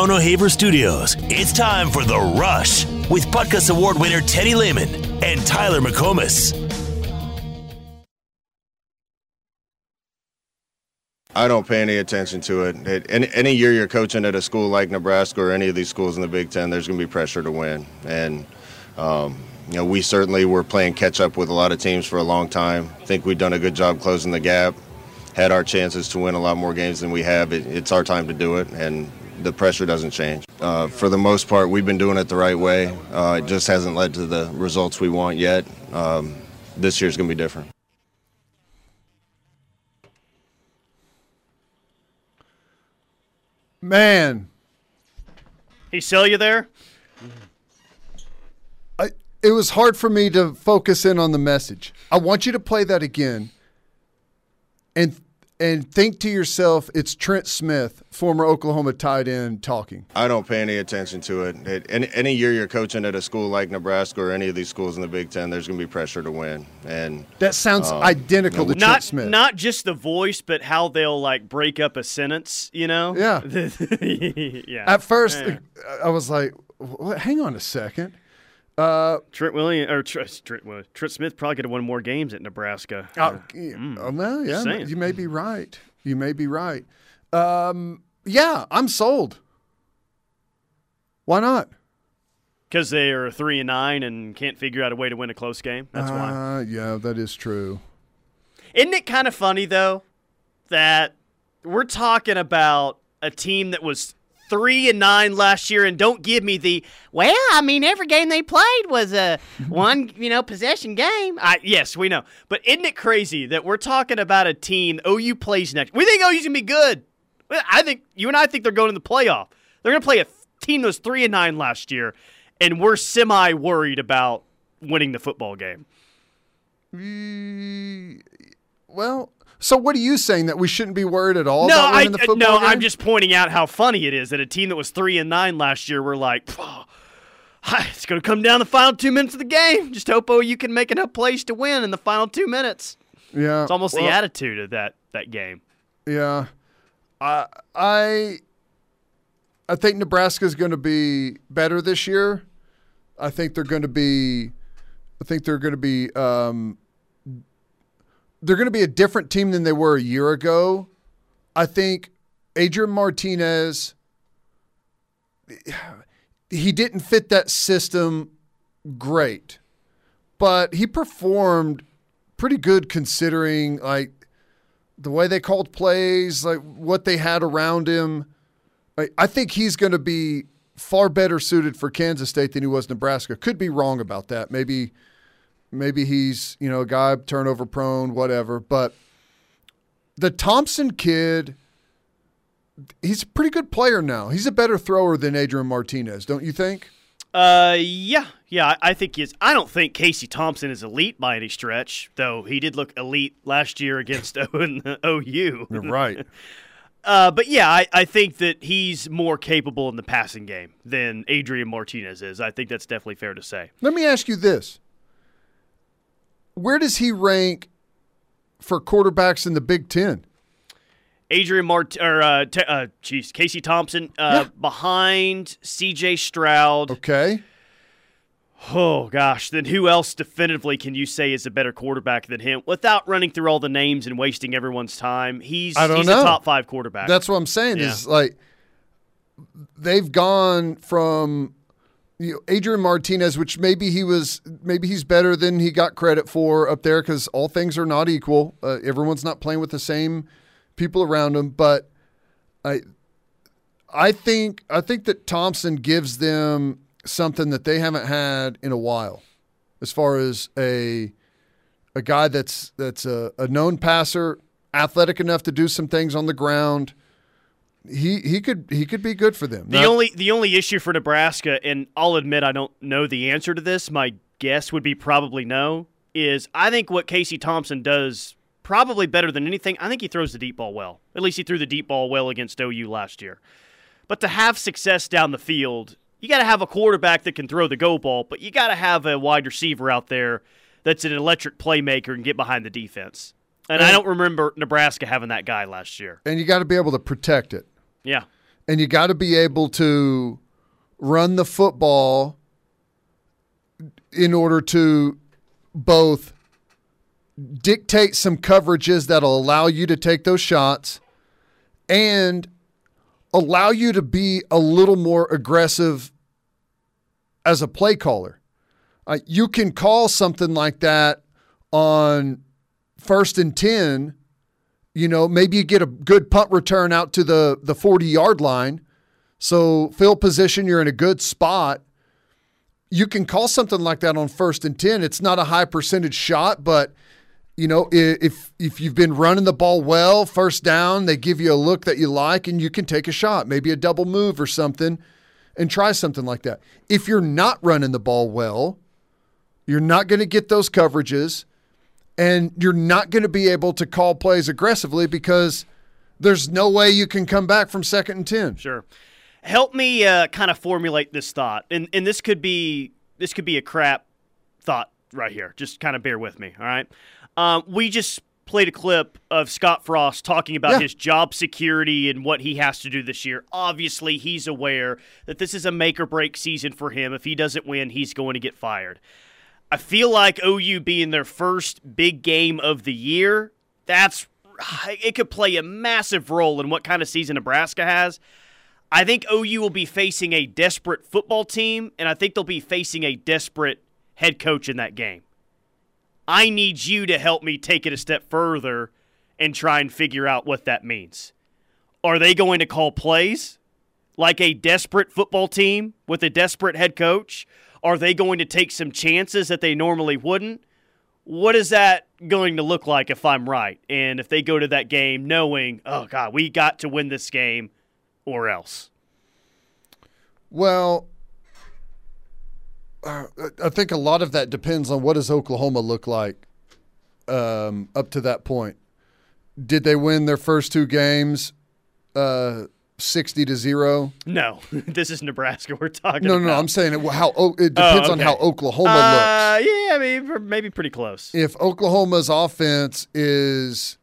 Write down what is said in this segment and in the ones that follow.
Ono Haver Studios. It's time for The Rush with Butkus Award winner Teddy Lehman and Tyler McComas. I don't pay any attention to it. it any, any year you're coaching at a school like Nebraska or any of these schools in the Big Ten, there's going to be pressure to win. And, um, you know, we certainly were playing catch up with a lot of teams for a long time. I think we've done a good job closing the gap, had our chances to win a lot more games than we have. It, it's our time to do it, and the pressure doesn't change. Uh, for the most part, we've been doing it the right way. Uh, it just hasn't led to the results we want yet. Um, this year's going to be different. Man, He sell you there? I, it was hard for me to focus in on the message. I want you to play that again and and think to yourself it's Trent Smith, former Oklahoma tight end talking. I don't pay any attention to it. it any, any year you're coaching at a school like Nebraska or any of these schools in the Big Ten, there's going to be pressure to win. And That sounds Um, identical to Trent Not Smith. not just the voice, but how they'll like break up a sentence. You know? Yeah. yeah. At first, Yeah. I was like, "What? "Hang on a second. Uh, Trent Williams or Trent, Trent, Trent Smith probably could have won more games at Nebraska. Oh, yeah, oh, well, yeah, you may be right. You may be right. Um, yeah, I'm sold. Why not? Because they are three and nine and can't figure out a way to win a close game. That's why. Uh, yeah, that is true. Isn't it kind of funny though that we're talking about a team that was three and nine last year, and don't give me the well. I mean, every game they played was a one, you know, possession game. I, yes, we know, but isn't it crazy that we're talking about a team OU plays next? We think OU's gonna be good. I think you and I think they're going to the playoff. They're gonna play a team that was three and nine last year, and we're semi worried about winning the football game. Mm, Well, so what are you saying that we shouldn't be worried at all No, about I winning the football no, game? I'm just pointing out how funny it is that a team that was three and nine last year, we're like, "Phew, it's going to come down the final two minutes of the game. Just hope oh you can make enough plays to win in the final two minutes. yeah, It's almost the attitude of that that game. Yeah, I I I think Nebraska's going to be better this year. I think they're going to be. I think they're going to be. Um, they're going to be a different team than they were a year ago. I think Adrian Martinez. He didn't fit that system great, but he performed pretty good considering like the way they called plays, like what they had around him. I, think he's going to be far better suited for Kansas State than he was Nebraska. Could be wrong about that. Maybe, maybe he's you know a guy turnover prone, whatever. But the Thompson kid, he's a pretty good player now. He's a better thrower than Adrian Martinez, don't you think? Uh, yeah, yeah, I think he is. I don't think Casey Thompson is elite by any stretch, though he did look elite last year against OU. You're right. Uh, but yeah, I, I think that he's more capable in the passing game than Adrian Martinez is. I think that's definitely fair to say. Let me ask you this: Where does he rank for quarterbacks in the Big Ten? Adrian Mart or uh, t- uh, geez, Casey Thompson uh, Yeah. behind C.J. Stroud. Okay. Oh gosh, then who else definitively can you say is a better quarterback than him? Without running through all the names and wasting everyone's time, he's I don't he's know. a top five quarterback. That's what I'm saying. Is like they've gone from you know, Adrian Martinez, which maybe he was, maybe he's better than he got credit for up there because all things are not equal. Uh, everyone's not playing with the same people around them, but I, I think I think that Thompson gives them something that they haven't had in a while, as far as a a guy that's that's a, a known passer, athletic enough to do some things on the ground. He he could he could be good for them. The only the only issue for Nebraska, and I'll admit I don't know the answer to this. My guess would be probably no. Is I think what Casey Thompson does probably better than anything. I think he throws the deep ball well. At least he threw the deep ball well against OU last year. But to have success down the field, you got to have a quarterback that can throw the go ball, but you got to have a wide receiver out there that's an electric playmaker and get behind the defense. And I don't remember Nebraska having that guy last year. and you got to be able to protect it. Yeah. and you got to be able to run the football in order to both dictate some coverages that'll allow you to take those shots and allow you to be a little more aggressive as a play caller. Uh, you can call something like that on first and 10. You know, maybe you get a good punt return out to the, the 40 yard line. So, field position, you're in a good spot. You can call something like that on first and 10. It's not a high percentage shot, but you know, if if you've been running the ball well, first down, they give you a look that you like, and you can take a shot, maybe a double move or something, and try something like that. If you're not running the ball well, you're not going to get those coverages, and you're not going to be able to call plays aggressively because there's no way you can come back from second and ten. Sure. Help me uh, kind of formulate this thought, and and this could be this could be a crap thought right here. Just kind of bear with me, all right? Um, we just played a clip of Scott Frost talking about yeah. his job security and what he has to do this year. Obviously, he's aware that this is a make or break season for him. If he doesn't win, he's going to get fired. I feel like OU being their first big game of the year, that's it could play a massive role in what kind of season Nebraska has. I think OU will be facing a desperate football team, and I think they'll be facing a desperate head coach in that game. I need you to help me take it a step further and try and figure out what that means. Are they going to call plays like a desperate football team with a desperate head coach? Are they going to take some chances that they normally wouldn't? What is that going to look like if I'm right? And if they go to that game knowing, oh, God, we got to win this game or else? Well, uh, I think a lot of that depends on what does Oklahoma look like um, up to that point. Did they win their first two games uh, sixty to zero? No, this is Nebraska. We're talking. No, no, about. no. I'm saying it, how oh, it depends oh, okay. on how Oklahoma uh, looks. Yeah, I mean maybe pretty close. If Oklahoma's offense is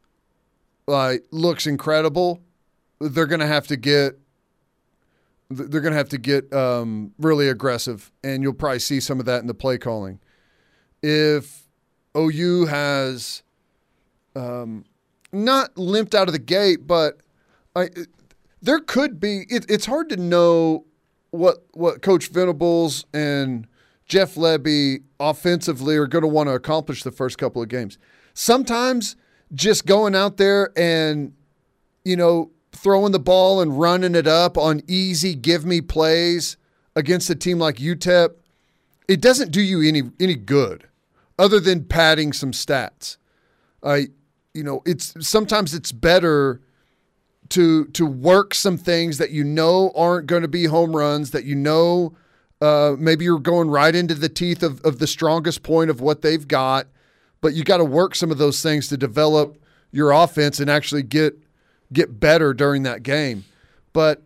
like looks incredible, they're going to have to get they're going to have to get um, really aggressive, and you'll probably see some of that in the play calling. If OU has um, not limped out of the gate, but I, there could be. It, it's hard to know what what Coach Venables and Jeff Lebby offensively are going to want to accomplish the first couple of games. Sometimes just going out there and you know throwing the ball and running it up on easy give me plays against a team like UTEP, it doesn't do you any any good other than padding some stats. I you know, it's sometimes it's better to to work some things that you know aren't going to be home runs that you know uh, maybe you're going right into the teeth of, of the strongest point of what they've got, but you got to work some of those things to develop your offense and actually get get better during that game. But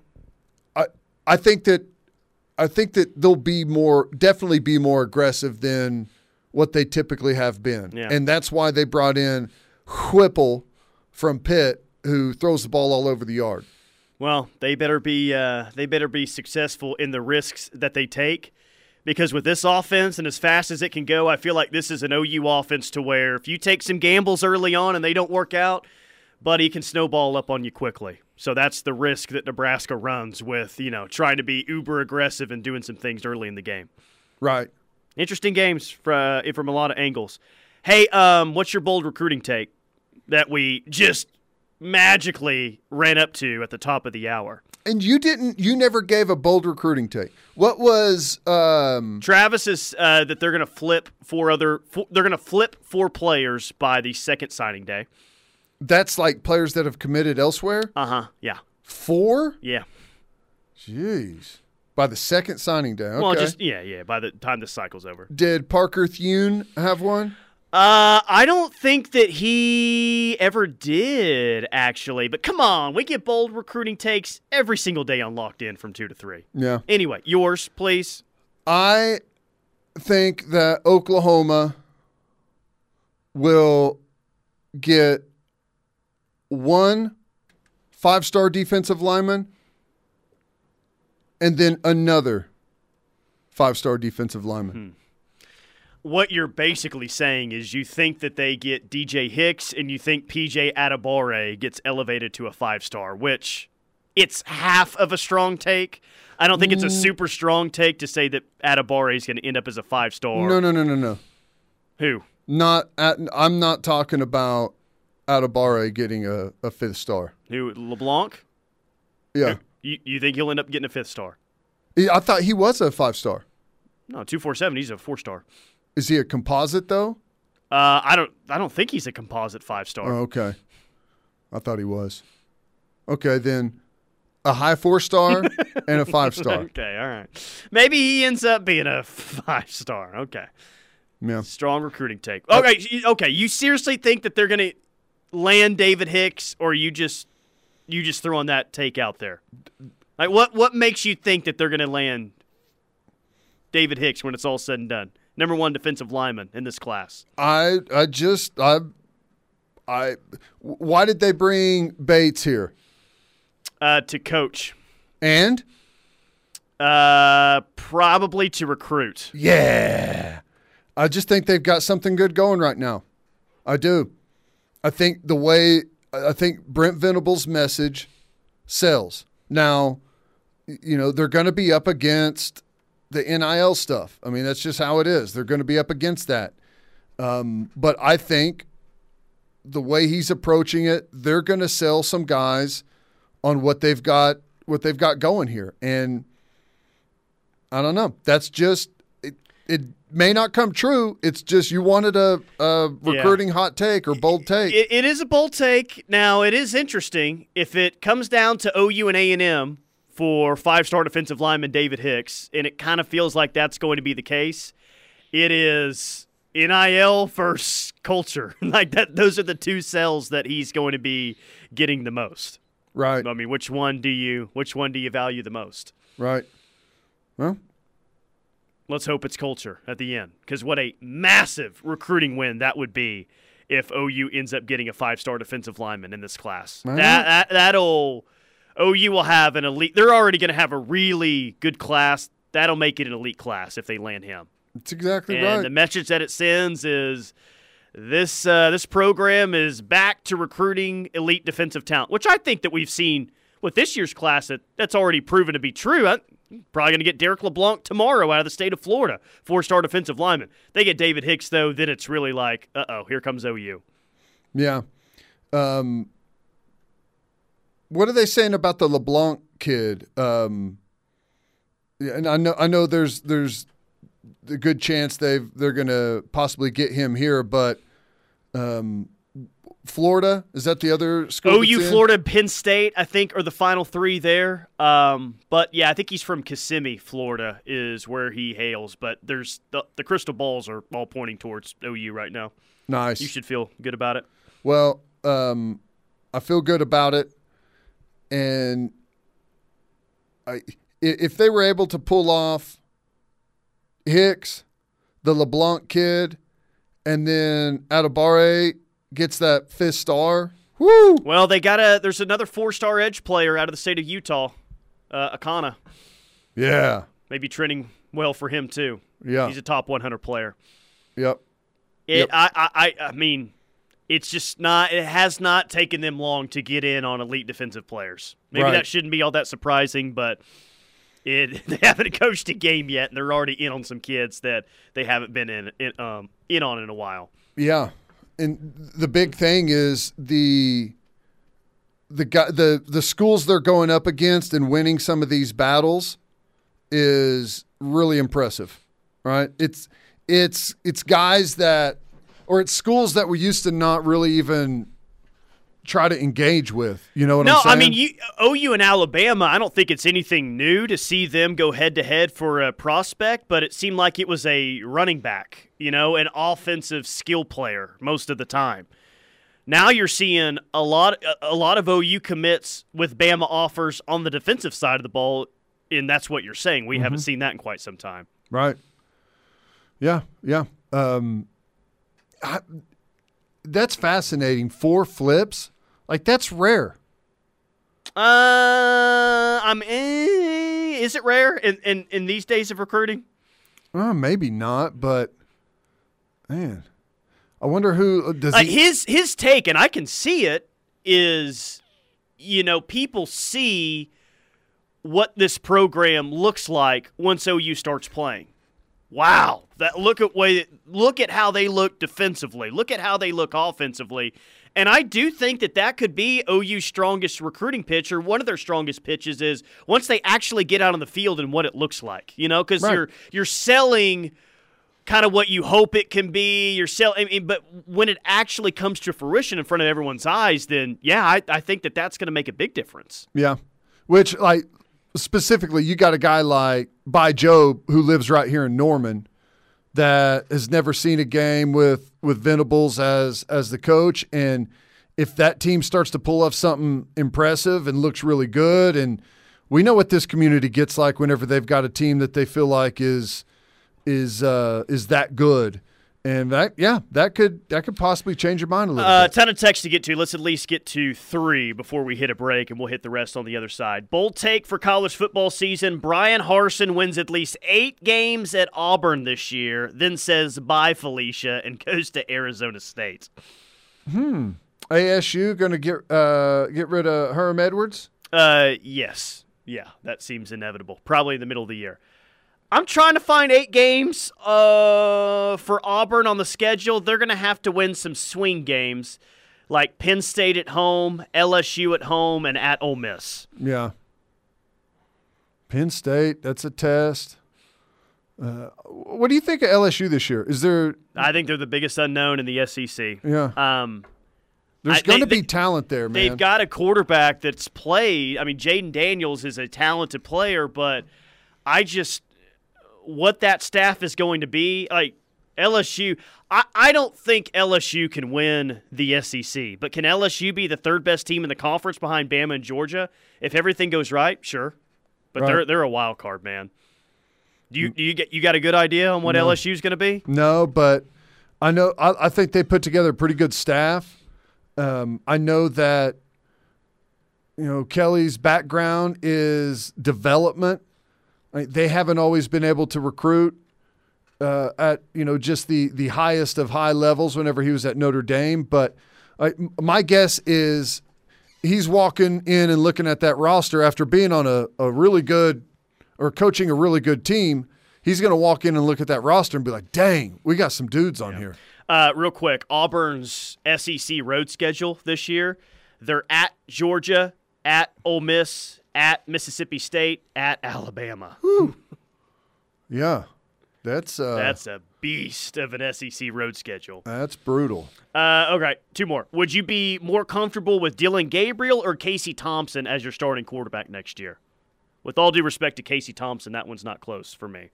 I I think that I think that they'll be more definitely be more aggressive than what they typically have been. Yeah. And that's why they brought in Whipple from Pitt who throws the ball all over the yard. Well, they better be uh, they better be successful in the risks that they take because with this offense and as fast as it can go, I feel like this is an OU offense to where if you take some gambles early on and they don't work out, buddy can snowball up on you quickly. So that's the risk that Nebraska runs with, you know, trying to be uber aggressive and doing some things early in the game. Right. Interesting games from, uh, from a lot of angles. Hey, um, what's your bold recruiting take that we just magically ran up to at the top of the hour? And you didn't. You never gave a bold recruiting take. What was um... Travis is uh, that they're going to flip four other. Four, they're going to flip four players by the second signing day. That's like players that have committed elsewhere? Uh huh. Yeah. Four? Yeah. Jeez. By the second signing day. Okay. Well, just yeah, yeah. By the time the cycle's over. Did Parker Thune have one? Uh, I don't think that he ever did actually. But come on, we get bold recruiting takes every single day on Locked In from two to three. Yeah. Anyway, yours, please. I think that Oklahoma will get one five star defensive lineman and then another five star defensive lineman. What you're basically saying is you think that they get DJ Hicks and you think PJ Adebawore gets elevated to a five star, which it's half of a strong take. I don't think it's a mm. super strong take to say that Adebawore is going to end up as a five star. No, no, no, no, no. Who? Not at, I'm not talking about Adebawore getting a, a fifth star. Who? LeBlanc? Yeah. You, you think he'll end up getting a fifth star? Yeah, I thought he was a five star. No, two four seven. He's a four star. Is he a composite though? Uh, I don't. I don't think he's a composite five star. Oh, okay. I thought he was. Okay, then a high four star and a five star. Okay, all right. Maybe he ends up being a five star. Okay, Yeah. strong recruiting take. Okay, you- okay. You seriously think that they're going to land David Hicks, or you just you just throwing that take out there? Like what? What makes you think that they're going to land David Hicks when it's all said and done? Number one defensive lineman in this class. I I just I I why did they bring Bates here? Uh, to coach. And Uh, probably to recruit. yeah. I just think they've got something good going right now. I do. I think the way I think Brent Venable's message sells. Now, you know, they're going to be up against the NIL stuff. I mean, that's just how it is. They're going to be up against that. Um, but I think the way he's approaching it, they're going to sell some guys on what they've got what they've got going here. And I don't know. That's just it. It may not come true. It's just you wanted a, a recruiting hot take or bold take. It, it is a bold take. Now it is interesting if it comes down to OU and A and M for five-star defensive lineman David Hicks, and it kind of feels like that's going to be the case. It is NIL versus culture. like that. Those are the two cells that he's going to be getting the most. right. I mean, which one do you which one do you value the most? Right. Well, Let's hope it's culture at the end, because what a massive recruiting win that would be if OU ends up getting a five-star defensive lineman in this class. Right. That, that that'll OU will have an elite. They're already going to have a really good class. That'll make it an elite class if they land him. that's exactly right. And right. the message that it sends is this uh, this program is back to recruiting elite defensive talent, which I think that we've seen with this year's class that that's already proven to be true. I, probably going to get Derrick LeBlanc tomorrow out of the state of Florida, four star defensive lineman. They get David Hicks though, then it's really like, uh oh, here comes OU. yeah. Um, what are they saying about the LeBlanc kid? Um, and I know I know there's there's a good chance they've they're going to possibly get him here, but um, Florida is that the other school? OU. Florida, Penn State, I think, are the final three there. Um, but yeah, I think he's from Kissimmee, Florida, is where he hails. But there's the, the crystal balls are all pointing towards OU right now. Nice. You should feel good about it. Well, um, I feel good about it, and I, if they were able to pull off Hicks, the LeBlanc kid, and then Adebawore gets that fifth star. Woo! Well, they got a. There's another four-star edge player out of the state of Utah, uh, Akana. Yeah. Maybe trending well for him too. Yeah. He's a top 100 player. Yep. It, Yep. I, I, I mean, it's just not. It has not taken them long to get in on elite defensive players. Maybe Right. that shouldn't be all that surprising, but it they haven't coached a game yet, and they're already in on some kids that they haven't been in, in um in on in a while. Yeah, and the big thing is the the guy the the schools they're going up against and winning some of these battles is really impressive, right? It's it's it's guys that or it's schools that we used to not really even try to engage with. You know what No, I'm saying? I mean you, OU and Alabama. I don't think it's anything new to see them go head to head for a prospect, but it seemed like it was a running back, you know, an offensive skill player most of the time. Now you're seeing a lot, a lot of OU commits with Bama offers on the defensive side of the ball, and that's what you're saying. We Mm-hmm. haven't seen that in quite some time. Right. Yeah, yeah. Um, I, that's fascinating. Four flips, like that's rare. Uh, I'm. in. Is it rare in, in, in these days of recruiting? Uh, maybe not, but man, I wonder who uh, does Like he, his his take, and I can see it, is you know people see what this program looks like once OU starts playing. Wow, that look at way look at how they look defensively. Look at how they look offensively. And I do think that that could be OU's strongest recruiting pitch, or one of their strongest pitches is once they actually get out on the field and what it looks like. You know, because Right. you're you're selling kind of what you hope it can be. You're selling, I mean, but when it actually comes to fruition in front of everyone's eyes, then yeah, I, I think that that's going to make a big difference. yeah, which like specifically, you got a guy like by Job who lives right here in Norman that has never seen a game with with Venables as as the coach, and if that team starts to pull off something impressive and looks really good, and we know what this community gets like whenever they've got a team that they feel like is is uh, is that good, and that yeah, that could that could possibly change your mind a little A bit. ton of text to get to. Let's at least get to three before we hit a break, and we'll hit the rest on the other side. Bold take for college football season. Bryan Harsin wins at least eight games at Auburn this year, then says bye, Felicia, and goes to Arizona State. Hmm. ASU going to get uh, get rid of Herm Edwards. Uh, yes. Yeah, that seems inevitable. Probably in the middle of the year. I'm trying to find eight games uh, for Auburn on the schedule. They're going to have to win some swing games, like Penn State at home, LSU at home, and at Ole Miss. Yeah. Penn State, that's a test. Uh, what do you think of LSU this year? Is there, I think they're the biggest unknown in the SEC. yeah, Um, there's going to they- be talent there, man. they've got a quarterback that's played. I mean, Jayden Daniels is a talented player, but I just what that staff is going to be like LSU. I, I don't think LSU can win the SEC, but can LSU be the third best team in the conference behind Bama and Georgia if everything goes right? Sure, but they're they're a wild card, man. Do you do you get you got a good idea on what No. LSU is going to be? no, but I know, I, I think they put together a pretty good staff. Um, I know that, you know, Kelly's background is development. Like, they haven't always been able to recruit uh, at you know just the the highest of high levels whenever he was at Notre Dame. But I, my guess is he's walking in and looking at that roster after being on a, a really good or coaching a really good team. He's going to walk in and look at that roster and be like, "Dang, we got some dudes on here." Uh, real quick, Auburn's SEC road schedule this year. They're at Georgia, at Ole Miss, at Mississippi State, at Alabama. Yeah, that's uh, That's a beast of an SEC road schedule. that's brutal. Uh, okay, two more. Would you be more comfortable with Dillon Gabriel or Casey Thompson as your starting quarterback next year? With all due respect to Casey Thompson, that one's not close for me.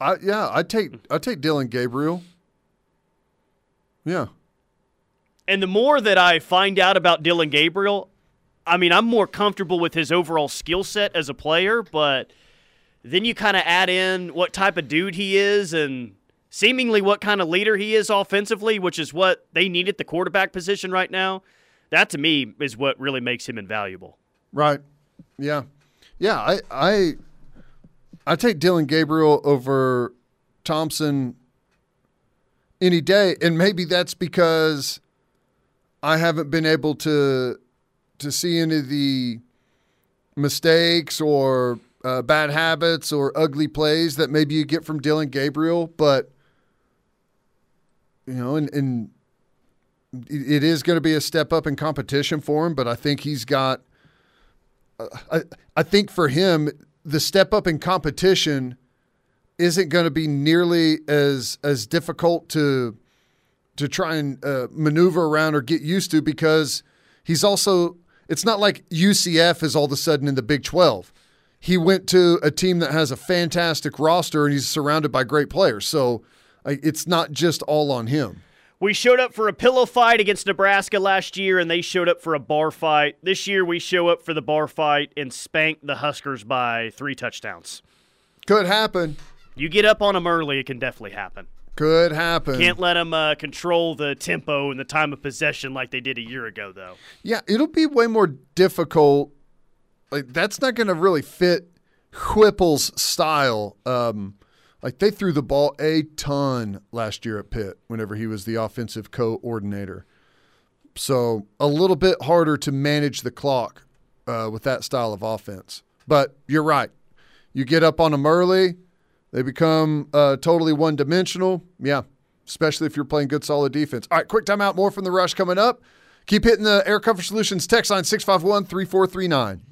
I yeah, I take I take Dillon Gabriel. Yeah, And the more that I find out about Dillon Gabriel, I mean, I'm more comfortable with his overall skill set as a player, but then you kind of add in what type of dude he is and seemingly what kind of leader he is offensively, which is what they need at the quarterback position right now. That to me is what really makes him invaluable. right. Yeah, yeah. I I I take Dillon Gabriel over Thompson any day, and maybe that's because I haven't been able to to see any of the mistakes or uh, bad habits or ugly plays that maybe you get from Dillon Gabriel, but you know, and, and it is going to be a step up in competition for him. But I think he's got. Uh, I I think for him, the step up in competition isn't going to be nearly as as difficult to to try and uh, maneuver around or get used to because he's also. It's not like UCF is all of a sudden in the Big Twelve. He went to a team that has a fantastic roster and he's surrounded by great players. So it's not just all on him. We showed up for a pillow fight against Nebraska last year, and they showed up for a bar fight. This year, we show up for the bar fight and spank the Huskers by three touchdowns. Could happen. You get up on them early, it can definitely happen. Could happen. Can't let them uh, control the tempo and the time of possession like they did a year ago, though. Yeah, it'll be way more difficult like that's not going to really fit Whipple's style. Um, like they threw the ball a ton last year at Pitt whenever he was the offensive coordinator. So a little bit harder to manage the clock uh, with that style of offense. But you're right. You get up on them early, they become uh, totally one dimensional. Yeah, especially if you're playing good, solid defense. All right, quick timeout. More from the rush coming up. Keep hitting the Air Comfort Solutions text line 651 3439.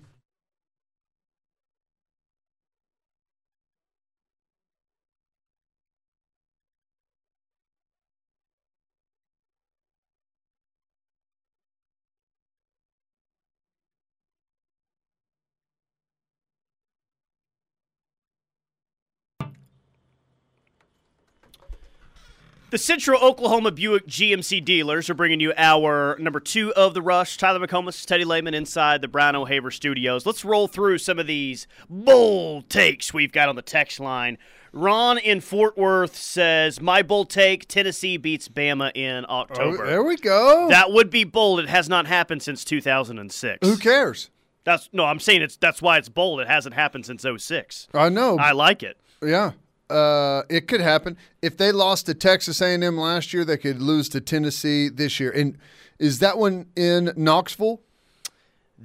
The Central Oklahoma Buick GMC dealers are bringing you our number two of the rush. Tyler McComas, Teddy Lehman inside the Brown O'Haver studios. Let's roll through some of these bold takes we've got on the text line. Ron in Fort Worth says, My bold take Tennessee beats Bama in October. Oh, there we go. That would be bold. It has not happened since 2006. Who cares? That's no, I'm saying it's that's why it's bold. It hasn't happened since 06. I know. I like it. Yeah. Uh, it could happen if they lost to Texas A&M last year. They could lose to Tennessee this year. And is that one in Knoxville?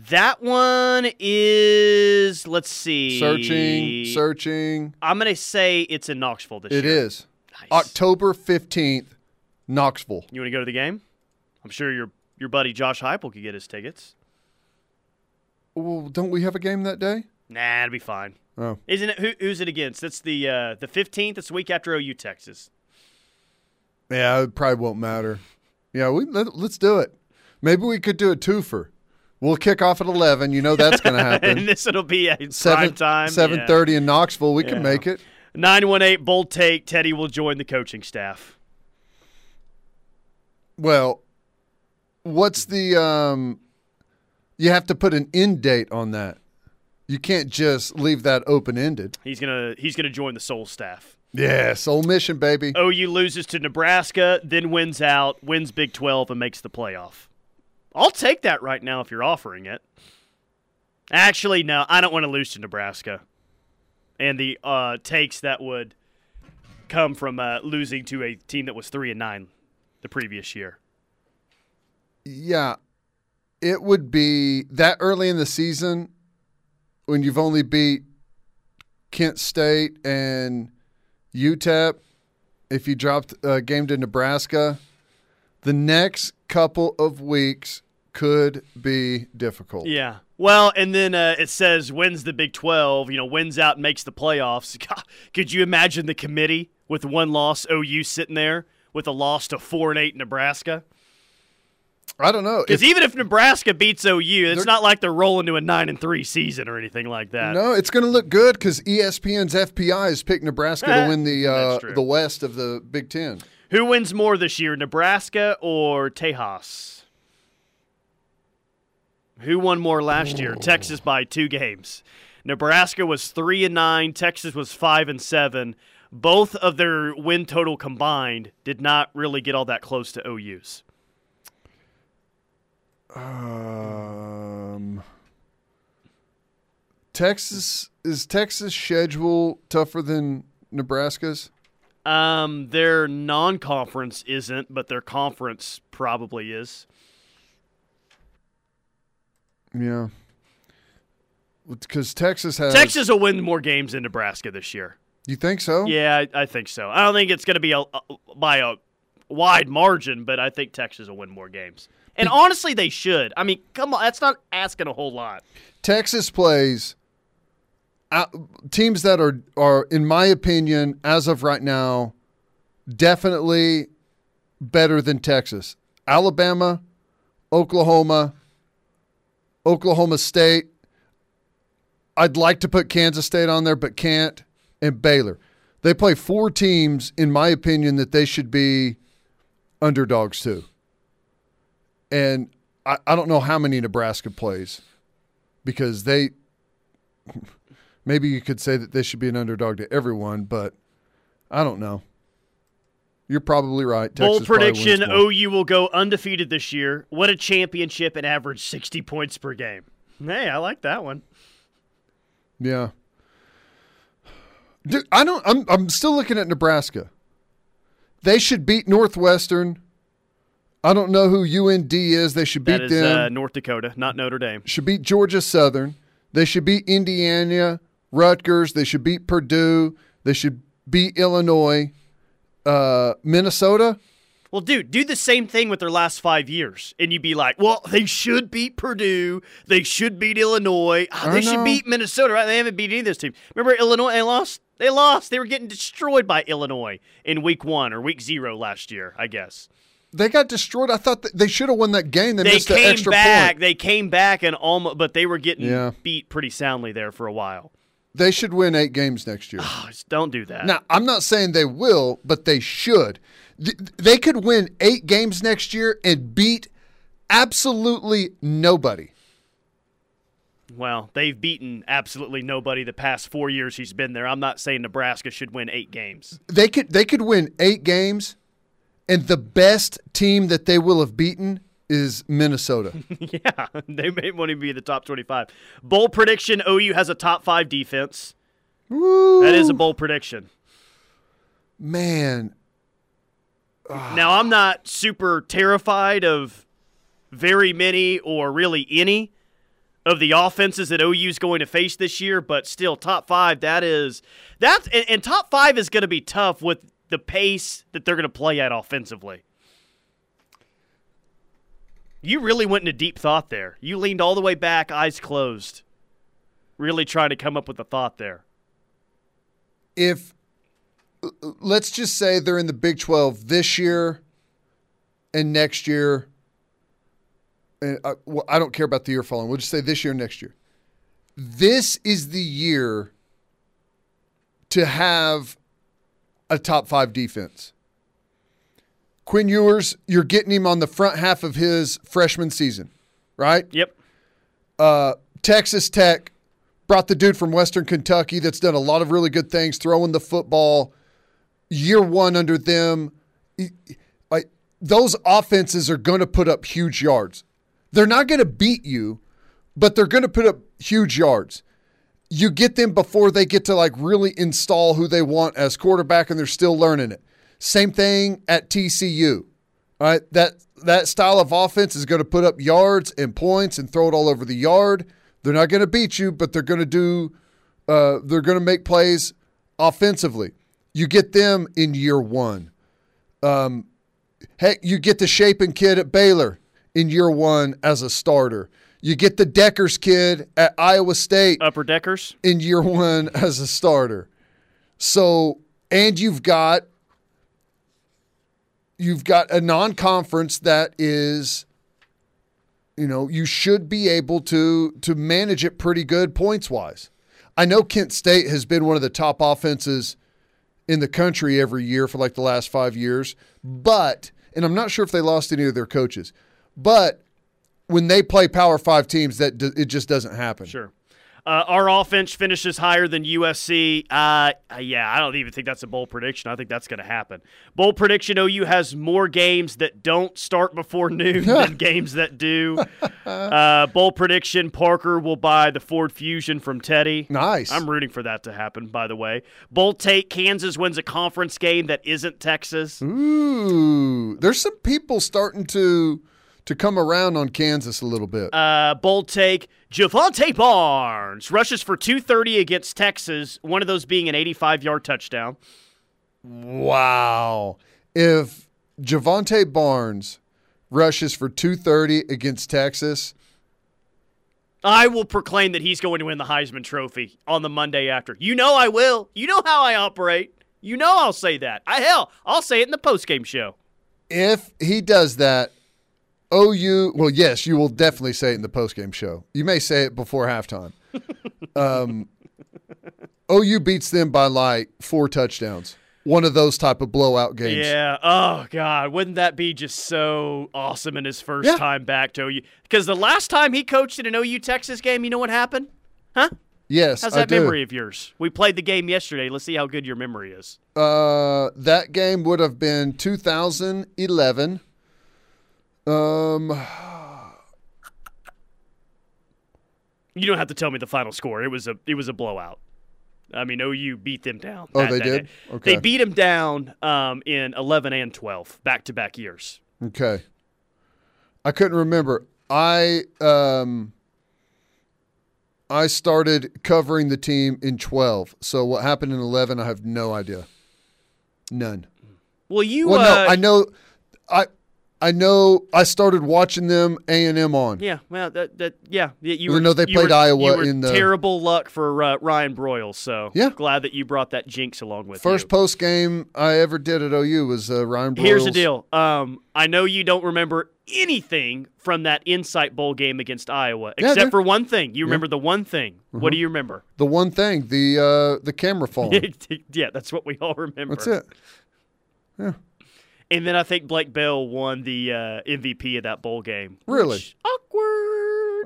That one is let's see. Searching, searching. I'm gonna say it's in Knoxville this It year. It is Nice. October fifteenth, Knoxville. You want to go to the game? I'm sure your your buddy Josh Heupel could get his tickets. Well, don't we have a game that day? Nah, it'll be fine. Oh, Isn't it? Who, who's it against? That's the uh, the 15th. It's the week after OU Texas. yeah, it probably won't matter. Yeah, we let, let's do it. Maybe we could do a twofer. We'll kick off at eleven. You know that's going to happen. and this it'll be a prime Seven time. seven thirty in Knoxville. We Yeah. can make it. Nine one eight bold take. Teddy will join the coaching staff. Well, what's the um you have to put an end date on that. You can't just leave that open ended. He's gonna he's gonna join the Soul staff. Yeah, soul mission, baby. OU loses to Nebraska, then wins out, wins Big 12, and makes the playoff. I'll take that right now if you're offering it. Actually, no, I don't want to lose to Nebraska. And the uh, takes that would come from uh, losing to a team that was three and nine the previous year. Yeah. It would be that early in the season when you've only beat Kent State and UTEP. If you dropped a game to Nebraska, the next couple of weeks could be difficult. Yeah. Well, and then uh, it says wins the Big 12, you know, wins out and makes the playoffs. God, could you imagine the committee with one loss, OU sitting there with a loss to 4 and 8 Nebraska? I don't know. Because even if Nebraska beats OU, it's not like they're rolling to a 9 and 3 season or anything like that. No, it's going to look good because ESPN's FPI has picked Nebraska to win the uh, the West of the Big Ten. Who wins more this year, Nebraska or Tejas? Who won more last year? Texas by two games. Nebraska was three and nine. Texas was five and seven. Both of their win total combined did not really get all that close to OU's. Um, Texas is Texas schedule tougher than Nebraska's? Um, their non-conference isn't, but their conference probably is. Yeah, because Texas has. Texas will win more games than Nebraska this year. You think so? Yeah, I, I think so. I don't think it's going to be a, a, by a wide margin, but I think Texas will win more games. And honestly, they should. I mean, come on, that's not asking a whole lot. Texas plays uh, teams that are are, in my opinion, as of right now, definitely better than Texas. Alabama, Oklahoma, Oklahoma State. I'd like to put Kansas State on there, but can't. And Baylor. They play four teams, in my opinion, that they should be underdogs to. And I, I don't know how many Nebraska plays because they maybe you could say that they should be an underdog to everyone, but I don't know. You're probably right. Bold Texas probably prediction. OU will go undefeated this year, win a championship, and average sixty points per game. Hey, I like that one. Yeah. Dude, I don't. I'm. I'm still looking at Nebraska. They should beat Northwestern. I don't know who UND is. They should beat That is them. uh, North Dakota, not Notre Dame. should beat Georgia Southern. They should beat Indiana, Rutgers. They should beat Purdue. They should beat Illinois, uh, Minnesota. Well, dude, do the same thing with their last five years, and you'd be like, "Well, they should beat Purdue. They should beat Illinois. I they should beat Minnesota. Right? They haven't beat any of those teams. Remember Illinois? They lost. They lost. They were getting destroyed by Illinois in week one or week zero last year. I guess They got destroyed. I thought they should have won that game. They, they missed came extra back. point. They came back and almost, but they were getting Yeah. beat pretty soundly there for a while. They should win eight games next year. Oh, don't do that. Now, I'm not saying they will, but they should. They could win eight games next year and beat absolutely nobody. Well, they've beaten absolutely nobody the past four years he's been there. I'm not saying Nebraska should win eight games. They could they could win eight games, and the best team that they will have beaten is Minnesota. yeah, they may want to be in the top 25. Bold prediction: OU has a top five defense. That is a bold prediction. Man, ah. Now, I'm not super terrified of very many or really any of the offenses that OU is going to face this year, but still, top five. That is that's and, and top five is going to be tough with the pace that they're going to play at offensively. You really went into deep thought there. You leaned all the way back, eyes closed, really trying to come up with a thought there. if let's just say they're in the Big 12 this year and next year, and I, well, I don't care about the year following. We'll just say this year and next year. This is the year to have a top five defense. Quinn Ewers, you're getting him on the front half of his freshman season, right? Yep. uh, Texas Tech brought the dude from Western Kentucky that's done a lot of really good things, throwing the football. Year one under them, like those offenses are going to put up huge yards. They're not going to beat you, but they're going to put up huge yards. You get them before they get to like really install who they want as quarterback, and they're still learning it. Same thing at TCU. All right, that that style of offense is going to put up yards and points and throw it all over the yard. They're not going to beat you, but they're going to do. Uh, they're going to make plays offensively. You get them in year one. Um, heck, you get the Shapen kid at Baylor in year one as a starter. You get the Dekkers kid at Iowa State Upper deckers. in year one as a starter. So, and you've got you've got a non-conference that is you know, you should be able to to manage it pretty good points wise. I know Kent State has been one of the top offenses in the country every year for like the last 5 years, but and I'm not sure if they lost any of their coaches. But when they play Power 5 teams that d- it just doesn't happen. Sure. Uh, our offense finishes higher than USC. Uh, yeah, I don't even think that's a bold prediction. I think that's going to happen. Bold prediction: OU has more games that don't start before noon than games that do. Uh, bold prediction: Parker will buy the Ford Fusion from Teddy. Nice. I'm rooting for that to happen. By the way, bold take: Kansas wins a conference game that isn't Texas. Ooh, there's some people starting to to come around on Kansas a little bit. Uh, bold take: Jovantae Barnes rushes for 230 against Texas. One of those being an 85-yard touchdown. wow. If Jovantae Barnes rushes for 230 against Texas, I will proclaim that he's going to win the Heisman Trophy on the Monday after. You know I will. You know how I operate. You know I'll say that. I hell, I'll say it in the postgame show. if he does that, OU, well, yes, you will definitely say it in the postgame show. You may say it before halftime. um, OU beats them by like four touchdowns. One of those type of blowout games. Yeah. Oh God, wouldn't that be just so awesome in his first Yeah. time back to OU? Because the last time he coached in an OU Texas game, you know what happened? Huh? Yes, How's that do. mememory of yours? We played the game yesterday. Let's see how good your memory is. Uh, that game would have been 2011. Um, You don't have to tell me the final score. It was a it was a blowout. I mean, OU beat them down. Oh, that- they that did? Okay. They beat them down um, in 11 and 12, back to back years. Okay. I couldn't remember. I um I started covering the team in 12. So what happened in 11 I have no idea. None. Well, you Well, uh, no, I know I I know I started watching them A&M on. Yeah, well, that that yeah, yeah, you were, though they played were- Iowa in the- terrible luck for uh, Ryan Broyles. So Yeah. glad that you brought that jinx along with First you. post game I ever did at OU was uh, Ryan Broyles. Here's the deal. Um, I know you don't remember anything from that Insight Bowl game against Iowa, except. Mm-hmm. for one thing. You remember the one thing. What do you remember? The one thing, the uh, the camera falling. yeah, that's what we all remember. That's it. And then I think Blake Bell won the uh, MVP of that bowl game. Really? awkward.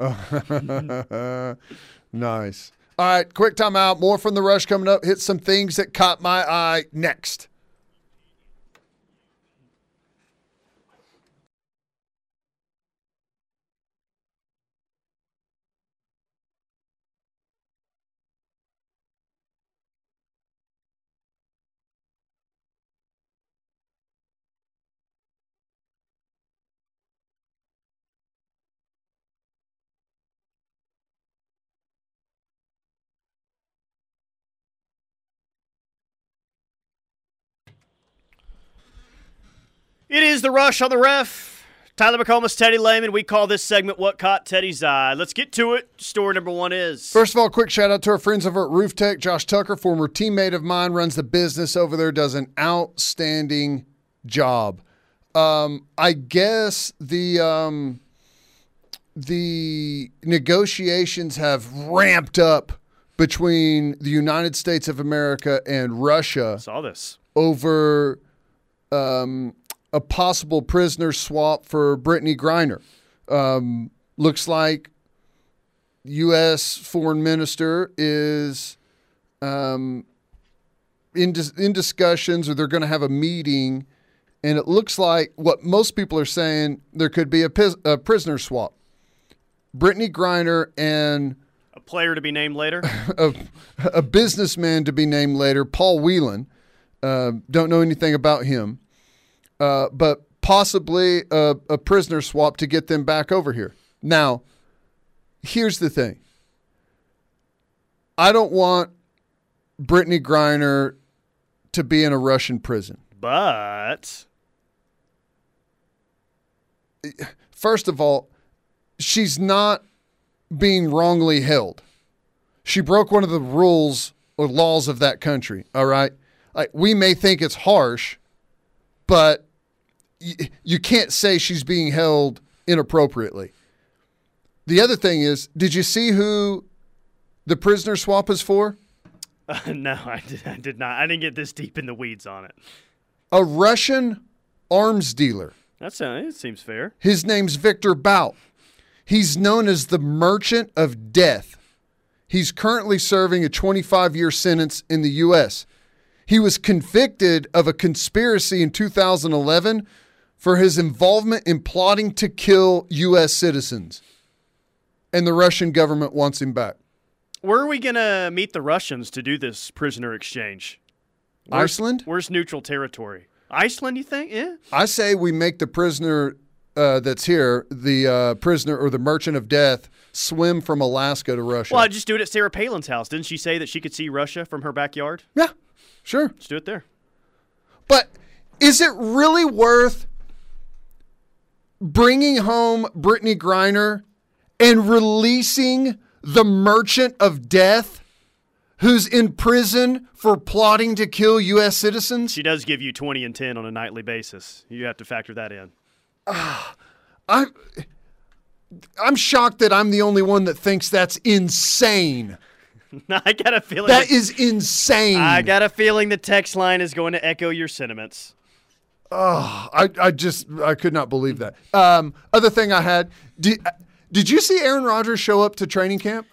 nice. All right, quick timeout. More from the rush coming up. Hit some things that caught my eye next. It is the rush on the ref. Tyler McComas, Teddy Lehman. We call this segment "What Caught Teddy's Eye." Let's get to it. Story number one is First of all, quick shout out to our friends over at Roof Tech. Josh Tucker, former teammate of mine, runs the business over there, does an outstanding job. Um, I guess the um, the negotiations have ramped up between the United States of America and Russia saw this. over um, a possible prisoner swap for Brittney Griner. Um, looks like U.S. foreign minister is um, in dis- in discussions, or they're going to have a meeting, and it looks like what most people are saying there could be a, pis- a prisoner swap. Brittney Griner and A player to be named later. a, a businessman to be named later, Paul Whelan. Uh, don't know anything about him, uh, but possibly a, a prisoner swap to get them back over here. Now, here's the thing I don't want Brittney Griner to be in a Russian prison. but First of all, she's not being wrongly held. She broke one of the rules or laws of that country. All right. Like we may think it's harsh, but y- you can't say she's being held inappropriately. The other thing is, did you see who the prisoner swap is for? uh, no, I did, I did not. I didn't get this deep in the weeds on it. A Russian arms dealer. That sounds. It seems fair. His name's Victor Bout. He's known as the Merchant of Death. He's currently serving a 25 year sentence in the U.S. He was convicted of a conspiracy in 2011 for his involvement in plotting to kill U.S. citizens. And the Russian government wants him back. Where are we gonna meet the Russians to do this prisoner exchange? Where's- Iceland? Where's neutral territory? Iceland, you think? Yeah. I say we make the prisoner uh, that's here, the uh, prisoner or the Merchant of Death, swim from Alaska to Russia. Well, I'd just do it at Sarah Palin's house. Didn't she say that she could see Russia from her backyard? yeah, sure. Let's do it there. But is it really worth bringing home Brittney Griner and releasing the merchant of death who's in prison for plotting to kill U.S. citizens? She does give you 20 and 10 on a nightly basis. You have to factor that in. Ah, I'm, I'm shocked that I'm the only one that thinks that's insane. I got a feeling. That the- is insane. I got a feeling the text line is going to echo your sentiments. I, I just I could not believe that. Um, other thing I had did did you see Aaron Rodgers show up to training camp?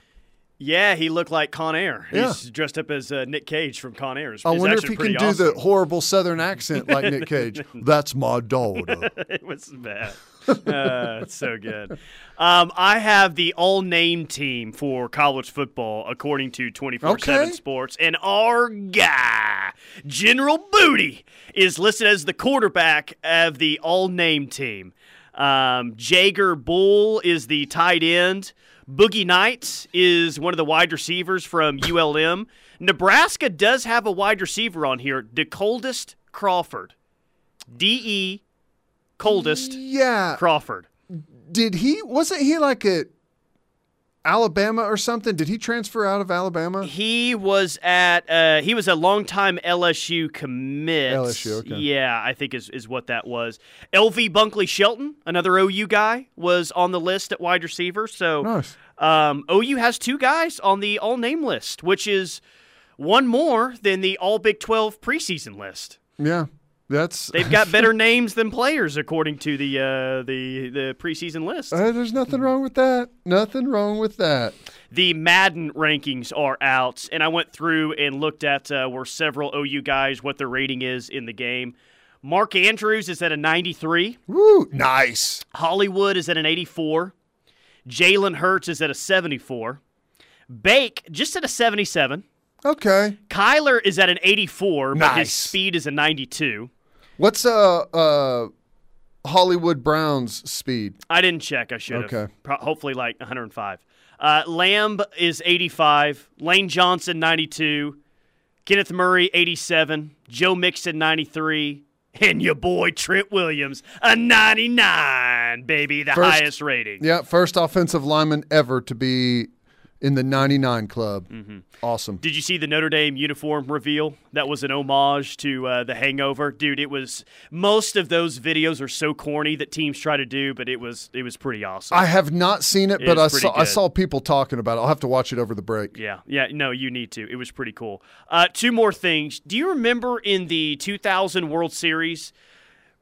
Yeah, he looked like Con Air. Yeah. He's dressed up as uh, Nick Cage from Con Air. I wonder if he can pretty do awesome. the horrible Southern accent like Nick Cage. That's my daughter. it was bad. uh, it's so good. Um, I have the all name team for college football, according to 24 7 Sports. And our guy, General Booty, is listed as the quarterback of the all name team. Um, Jager Bull is the tight end. Boogie Knight is one of the wide receivers from ULM. Nebraska does have a wide receiver on here, DeColdest Crawford. D E coldest Yeah. Crawford. Did he? Wasn't he like a Alabama or something? Did he transfer out of Alabama? He was at uh, he was a longtime LSU commit. LSU, okay. Yeah, I think is is what that was. LV Bunkley Shelton, another OU guy, was on the list at wide receiver. So Nice. um, OU has two guys on the all name list, which is one more than the all Big Twelve preseason list. Yeah. That's They've got better names than players according to the uh, the the preseason list. Uh, there's nothing wrong with that. Nothing wrong with that. the Madden rankings are out, and I went through and looked at uh, where several OU guys what their rating is in the game. Mark Andrews is at a 93. Woo, nice. Hollywood is at an 84. Jalen Hurts is at a 74. Bake just at a 77. Okay. Kyler is at an 84, but his speed is a 92. What's uh uh Hollywood Brown's speed? I didn't check. I should have. Okay. Pro- hopefully, like 105. Uh, Lamb is 85. Lane Johnson 92. Kenneth Murray 87. Joe Mixon 93. And your boy Trent Williams a 99, baby, the First- highest rating. Yeah, first offensive lineman ever to be in the 99 club. Mm-hmm. Awesome. Did you see the Notre Dame uniform reveal? That was an homage to uh, the Hangover, dude. It was most of those videos are so corny that teams try to do, but it was it was pretty awesome. I have not seen it, but I saw I saw people talking about it. I'll have to watch it over the break. Yeah, yeah, no, you need to. It was pretty cool. Uh, two more things. Do you remember in the 2000 World Series,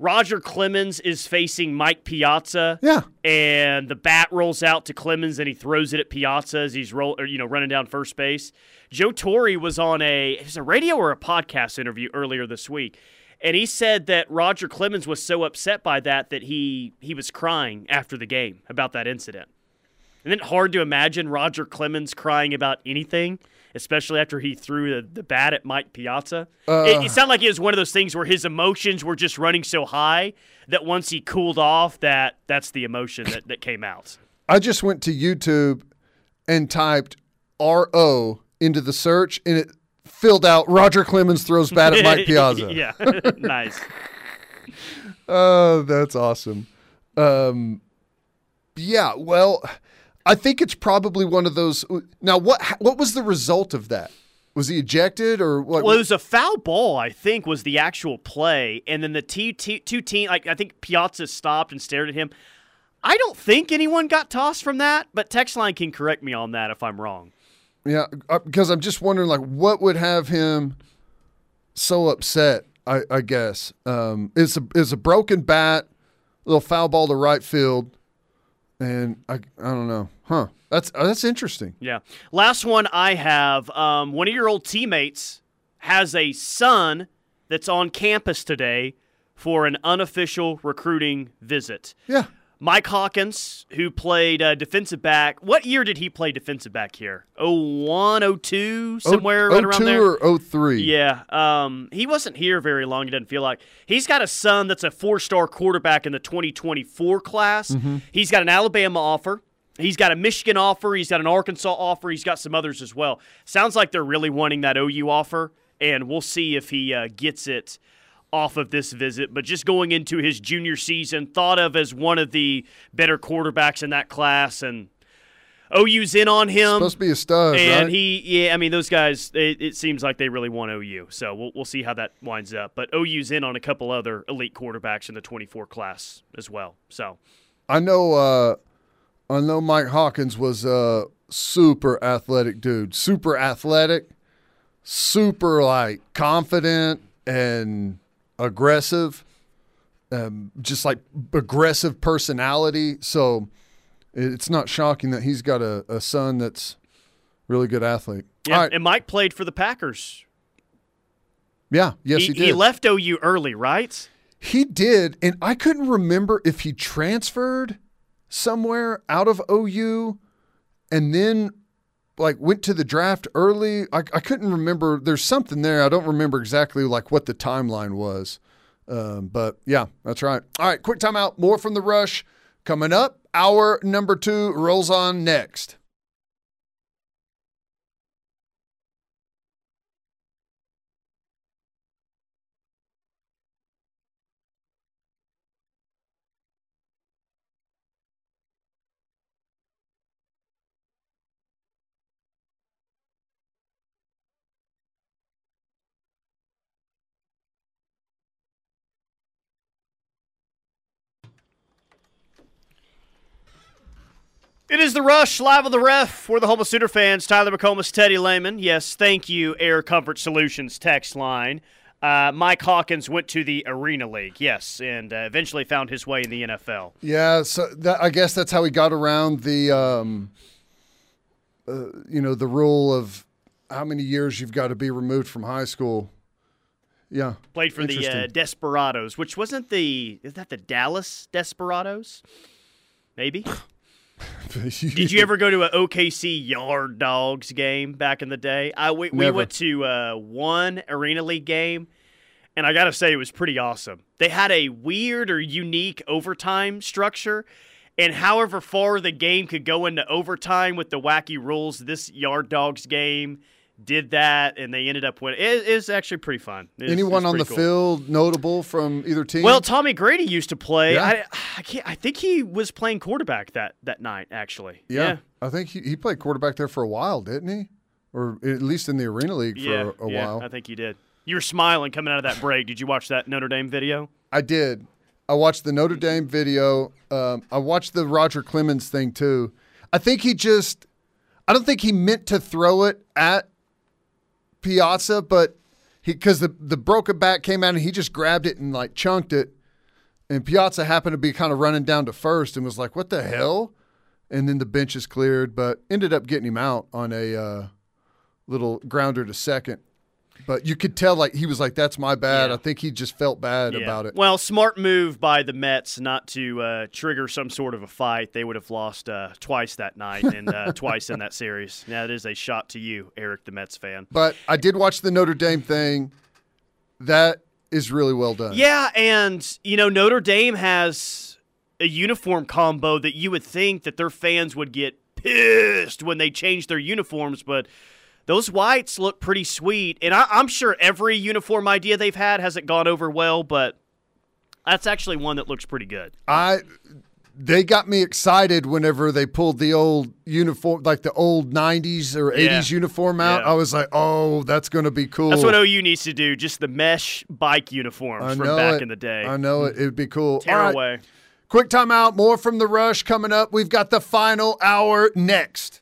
Roger Clemens is facing Mike Piazza? Yeah. And the bat rolls out to Clemens and he throws it at Piazza as he's roll, or, you know, running down first base. Joe Torre was on a it was a radio or a podcast interview earlier this week. And he said that Roger Clemens was so upset by that that he he was crying after the game about that incident. Isn't it hard to imagine Roger Clemens crying about anything, especially after he threw the, the bat at Mike Piazza? it, it sounded like it was one of those things where his emotions were just running so high that once he cooled off, that that's the emotion that, that came out. I just went to YouTube and typed RO into the search and it filled out Roger Clemens throws bat at Mike Piazza. yeah, nice. Oh, that's awesome. Um, yeah, well, I think it's probably one of those. Now, what what was the result of that? Was he ejected or what? Well, it was a foul ball, I think, was the actual play, and then the t- t- two team, like I think Piazza stopped and stared at him. I don't think anyone got tossed from that, but Textline can correct me on that if I'm wrong. yeah, uh, because I'm just wondering, like, what would have him so upset? I, I guess um, it's a it's a broken bat, little foul ball to right field, and I I don't know, huh? That's uh, that's interesting. Yeah. Last one I have. Um, one of your old teammates has a son that's on campus today for an unofficial recruiting visit. Yeah, Mike Hawkins, who played uh, defensive back. What year did he play defensive back here? 01, 02, somewhere right around 02 there. or 03. Yeah, um, he wasn't here very long. It doesn't feel like he's got a son that's a four-star quarterback in the 2024 class. He's got an Alabama offer. He's got a Michigan offer. He's got an Arkansas offer. He's got some others as well. Sounds like they're really wanting that OU offer, and we'll see if he uh, gets it off of this visit. But just going into his junior season, thought of as one of the better quarterbacks in that class, and OU's in on him. supposed to be a stud, And right? he, yeah, I mean, those guys, it, it seems like they really want OU. So we'll, we'll see how that winds up. But OU's in on a couple other elite quarterbacks in the 24 class as well. So, I know. Uh, I know Mike Hawkins was a super athletic dude. Super athletic, super like confident and aggressive. Um, just like aggressive personality. So it's not shocking that he's got a, a son that's really good athlete. yeah. Right. And Mike played for the Packers. Yeah. Yes, he, he, did. he left OU early, right? He did, and I couldn't remember if he transferred somewhere out of OU and then like went to the draft early. I, I couldn't remember. There's something there. I don't remember exactly like what the timeline was. Um, but yeah, that's right. All right, quick timeout. More from the rush coming up. Hour number two rolls on next. It is the rush live on the ref for the home of Sooner fans. Tyler McComas, Teddy Lehman. Yes, thank you, Air Comfort Solutions text line. Uh, Mike Hawkins went to the Arena League, yes, and uh, eventually found his way in the NFL. Yeah, so that, I guess that's how he got around the, um, uh, you know, the rule of how many years you've got to be removed from high school. Yeah, Played for the uh, Desperados, which wasn't the is that the Dallas Desperados? Maybe. Did you ever go to an OKC Yard Dawgz game back in the day? I we, we went to uh, one Arena League game, and I got to say it was pretty awesome. They had a weird or unique overtime structure, and however far the game could go into overtime with the wacky rules, this Yard Dawgz game did that, and they ended up winning. It, it was actually pretty fun. It was- Anyone on the cool. field notable from either team? Well, Tommy Grady used to play. Yeah. I, I, can't, I think he was playing quarterback that, that night, actually. yeah, I think he, he played quarterback there for a while, didn't he? Or at least in the Arena League for yeah, a, a yeah, while. I think you did. You were smiling coming out of that break. Did you watch that Notre Dame video? I did. I watched the Notre Dame video. Um, I watched the Roger Clemens thing too. I think he just, I don't think he meant to throw it at Piazza, but he because the the broken back came out and he just grabbed it and like chunked it, and Piazza happened to be kind of running down to first and was like, "What the hell?" And then the bench is cleared, but ended up getting him out on a uh, little grounder to second. But you could tell like he was like, "That's my bad." Yeah. I think he just felt bad Yeah. about it. Well, smart move by the Mets not to uh, trigger some sort of a fight. They would have lost uh, twice that night and uh, twice in that series. Now, it is a shot to you, Eric, the Mets fan. But I did watch the Notre Dame thing. That is really well done. Yeah, and you know Notre Dame has a uniform combo that you would think that their fans would get pissed when they change their uniforms, but those whites look pretty sweet. And I, I'm sure every uniform idea they've had hasn't gone over well, but that's actually one that looks pretty good. I they got me excited whenever they pulled the old uniform, like the old '90s or Yeah. '80s uniform out. Yeah. I was like, "Oh, that's going to be cool." That's what OU needs to do, just the mesh bike uniforms I from back it. in the day. I know it. It'd be cool. Tear All right, away. quick timeout. More from the rush coming up. We've got the final hour next.